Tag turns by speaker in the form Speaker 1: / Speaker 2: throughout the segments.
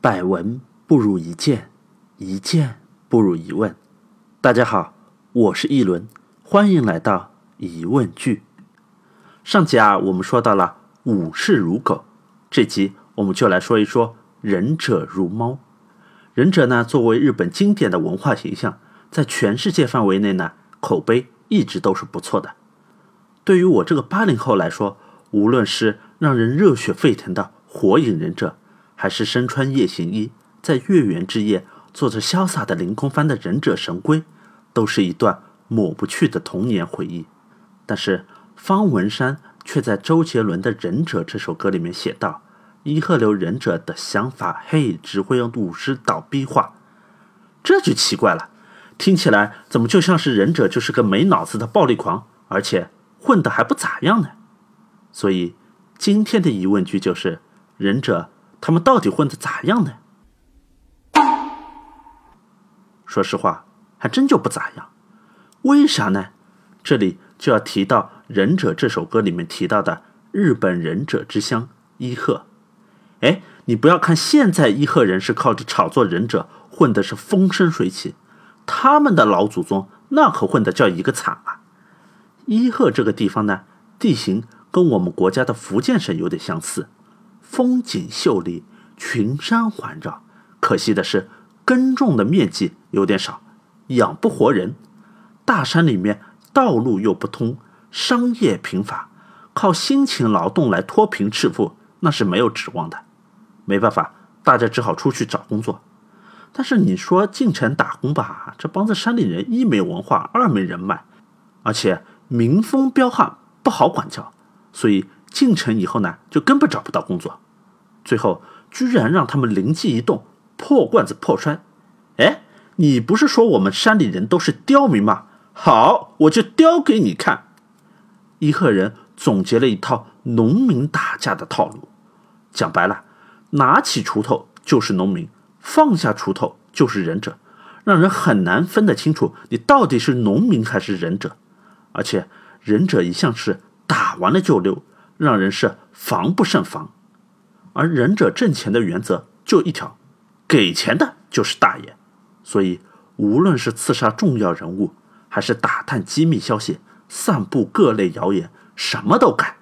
Speaker 1: 百闻不如一见，一见不如一问。大家好，我是一轮，欢迎来到疑问句。上集啊，我们说到了武士如狗，这集我们就来说一说忍者如猫。忍者呢，作为日本经典的文化形象，在全世界范围内呢，口碑一直都是不错的。对于我这个八零后来说，无论是让人热血沸腾的火影忍者，还是身穿夜行衣，在月圆之夜做着潇洒的凌空翻的忍者神龟，都是一段抹不去的童年回忆。但是方文山却在周杰伦的《忍者》这首歌里面写道：“伊贺流忍者的想法，嘿，只会用武士倒逼话。”这就奇怪了，听起来怎么就像是忍者就是个没脑子的暴力狂，而且混得还不咋样呢？所以今天的疑问句就是：忍者。他们到底混的咋样呢？说实话，还真就不咋样。为啥呢？这里就要提到《忍者》这首歌里面提到的日本忍者之乡伊贺。哎，你不要看现在伊贺人是靠着炒作忍者混的是风生水起，他们的老祖宗那可混的叫一个惨啊！伊贺这个地方呢，地形跟我们国家的福建省有点相似。风景秀丽，群山环绕。可惜的是，耕种的面积有点少，养不活人。大山里面道路又不通，商业贫乏，靠辛勤劳动来脱贫致富，那是没有指望的。没办法，大家只好出去找工作。但是你说进城打工吧，这帮子山里人一没文化，二没人脉，而且民风彪悍，不好管教，所以。进城以后呢，就根本找不到工作，最后居然让他们灵机一动，破罐子破摔。哎，你不是说我们山里人都是刁民吗？好，我就刁给你看。伊贺人总结了一套农民打架的套路，讲白了，拿起锄头就是农民，放下锄头就是忍者，让人很难分得清楚你到底是农民还是忍者。而且忍者一向是打完了就溜。让人是防不胜防，而忍者挣钱的原则就一条，给钱的就是大爷。所以，无论是刺杀重要人物，还是打探机密消息、散布各类谣言，什么都干。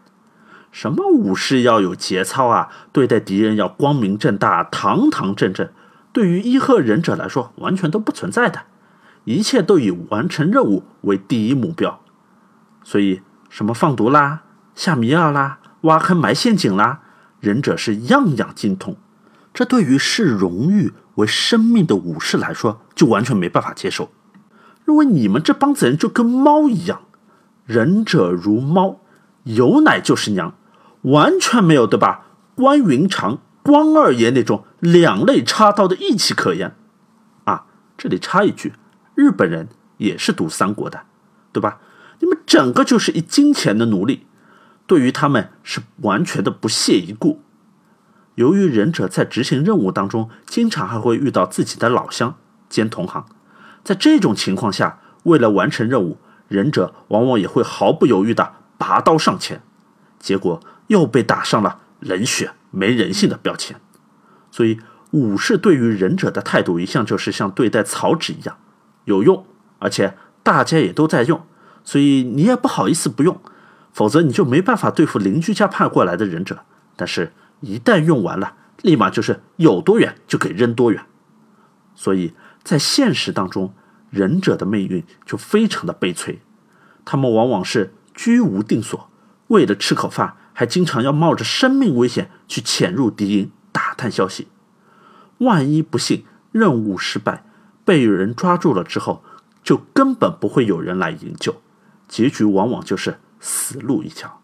Speaker 1: 什么武士要有节操啊，对待敌人要光明正大、堂堂正正，对于伊贺忍者来说，完全都不存在的。一切都以完成任务为第一目标。所以，什么放毒啦？下迷药啦，挖坑埋陷阱啦，忍者是样样精通。这对于视荣誉为生命的武士来说，就完全没办法接受。认为你们这帮子人就跟猫一样，忍者如猫，有奶就是娘，完全没有对吧？关云长、关二爷那种两肋插刀的义气可言。啊，这里插一句，日本人也是读三国的，对吧？你们整个就是一金钱的奴隶。对于他们是完全的不屑一顾。由于忍者在执行任务当中，经常还会遇到自己的老乡兼同行，在这种情况下，为了完成任务，忍者往往也会毫不犹豫的拔刀上前，结果又被打上了冷血没人性的标签。所以，武士对于忍者的态度一向就是像对待草纸一样，有用，而且大家也都在用，所以你也不好意思不用。否则你就没办法对付邻居家派过来的忍者，但是，一旦用完了，立马就是有多远就给扔多远。所以在现实当中，忍者的命运就非常的悲催，他们往往是居无定所，为了吃口饭，还经常要冒着生命危险去潜入敌营打探消息。万一不幸任务失败，被人抓住了之后，就根本不会有人来营救，结局往往就是。死路一条，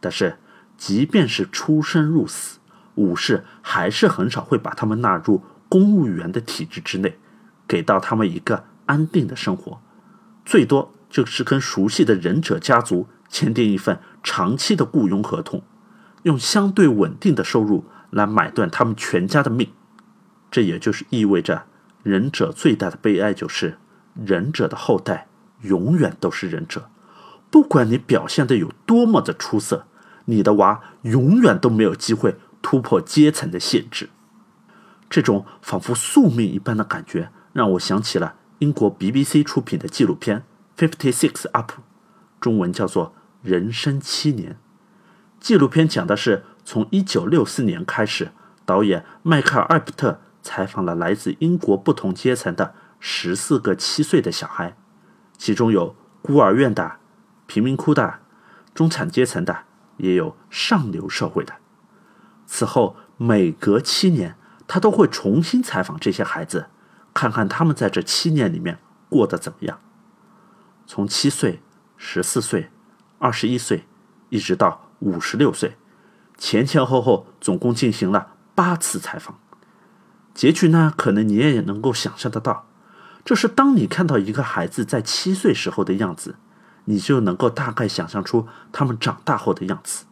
Speaker 1: 但是即便是出生入死，武士还是很少会把他们纳入公务员的体制之内，给到他们一个安定的生活，最多就是跟熟悉的忍者家族签订一份长期的雇佣合同，用相对稳定的收入来买断他们全家的命。这也就是意味着，忍者最大的悲哀就是，忍者的后代永远都是忍者。不管你表现的有多么的出色，你的娃永远都没有机会突破阶层的限制。这种仿佛宿命一般的感觉，让我想起了英国 BBC 出品的纪录片《Fifty Six Up》，中文叫做《人生七年》。纪录片讲的是从1964年开始，导演迈克尔·艾普特采访了来自英国不同阶层的十四个七岁的小孩，其中有孤儿院的、贫民窟的、中产阶层的，也有上流社会的。此后每隔七年，他都会重新采访这些孩子，看看他们在这七年里面过得怎么样。从七岁、十四岁、二十一岁，一直到。五十六岁，前前后后总共进行了八次采访。结局呢，可能你也能够想象得到，就是当你看到一个孩子在七岁时候的样子，你就能够大概想象出他们长大后的样子，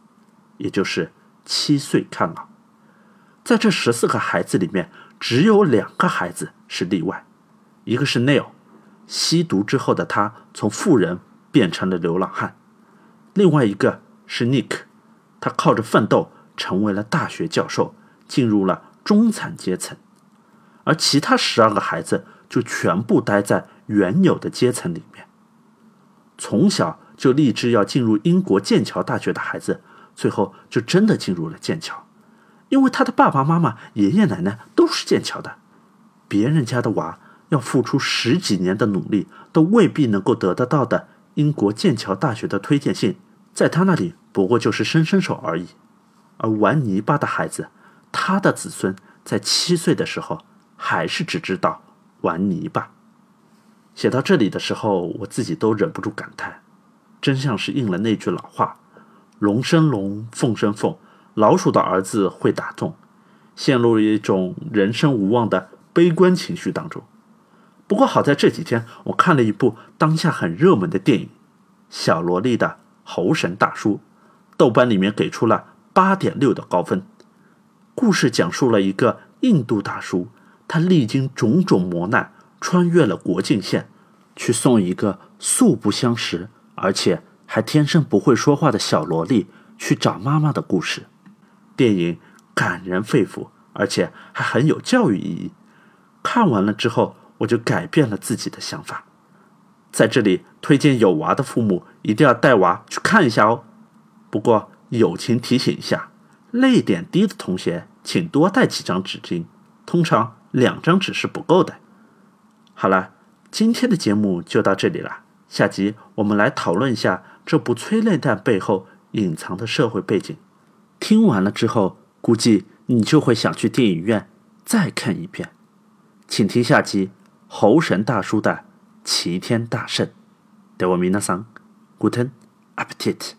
Speaker 1: 也就是七岁看老。在这十四个孩子里面，只有两个孩子是例外，一个是 Neil，吸毒之后的他从富人变成了流浪汉，另外一个。是 Nick，他靠着奋斗成为了大学教授，进入了中产阶层，而其他十二个孩子就全部待在原有的阶层里面。从小就立志要进入英国剑桥大学的孩子，最后就真的进入了剑桥，因为他的爸爸妈妈、爷爷奶奶都是剑桥的。别人家的娃要付出十几年的努力，都未必能够得得到的英国剑桥大学的推荐信。在他那里不过就是伸伸手而已，而玩泥巴的孩子，他的子孙在七岁的时候还是只知道玩泥巴。写到这里的时候，我自己都忍不住感叹，真像是应了那句老话：“龙生龙，凤生凤，老鼠的儿子会打洞。”陷入了一种人生无望的悲观情绪当中。不过好在这几天我看了一部当下很热门的电影《小萝莉的》。猴神大叔，豆瓣里面给出了八点六的高分。故事讲述了一个印度大叔，他历经种种磨难，穿越了国境线，去送一个素不相识，而且还天生不会说话的小萝莉去找妈妈的故事。电影感人肺腑，而且还很有教育意义。看完了之后，我就改变了自己的想法。在这里推荐有娃的父母一定要带娃去看一下哦。不过友情提醒一下，泪点低的同学请多带几张纸巾，通常两张纸是不够的。好了，今天的节目就到这里了，下集我们来讨论一下这部催泪弹背后隐藏的社会背景。听完了之后，估计你就会想去电影院再看一遍。请听下集《猴神大叔的》。齐天大圣，德我米纳桑，Guten uptit。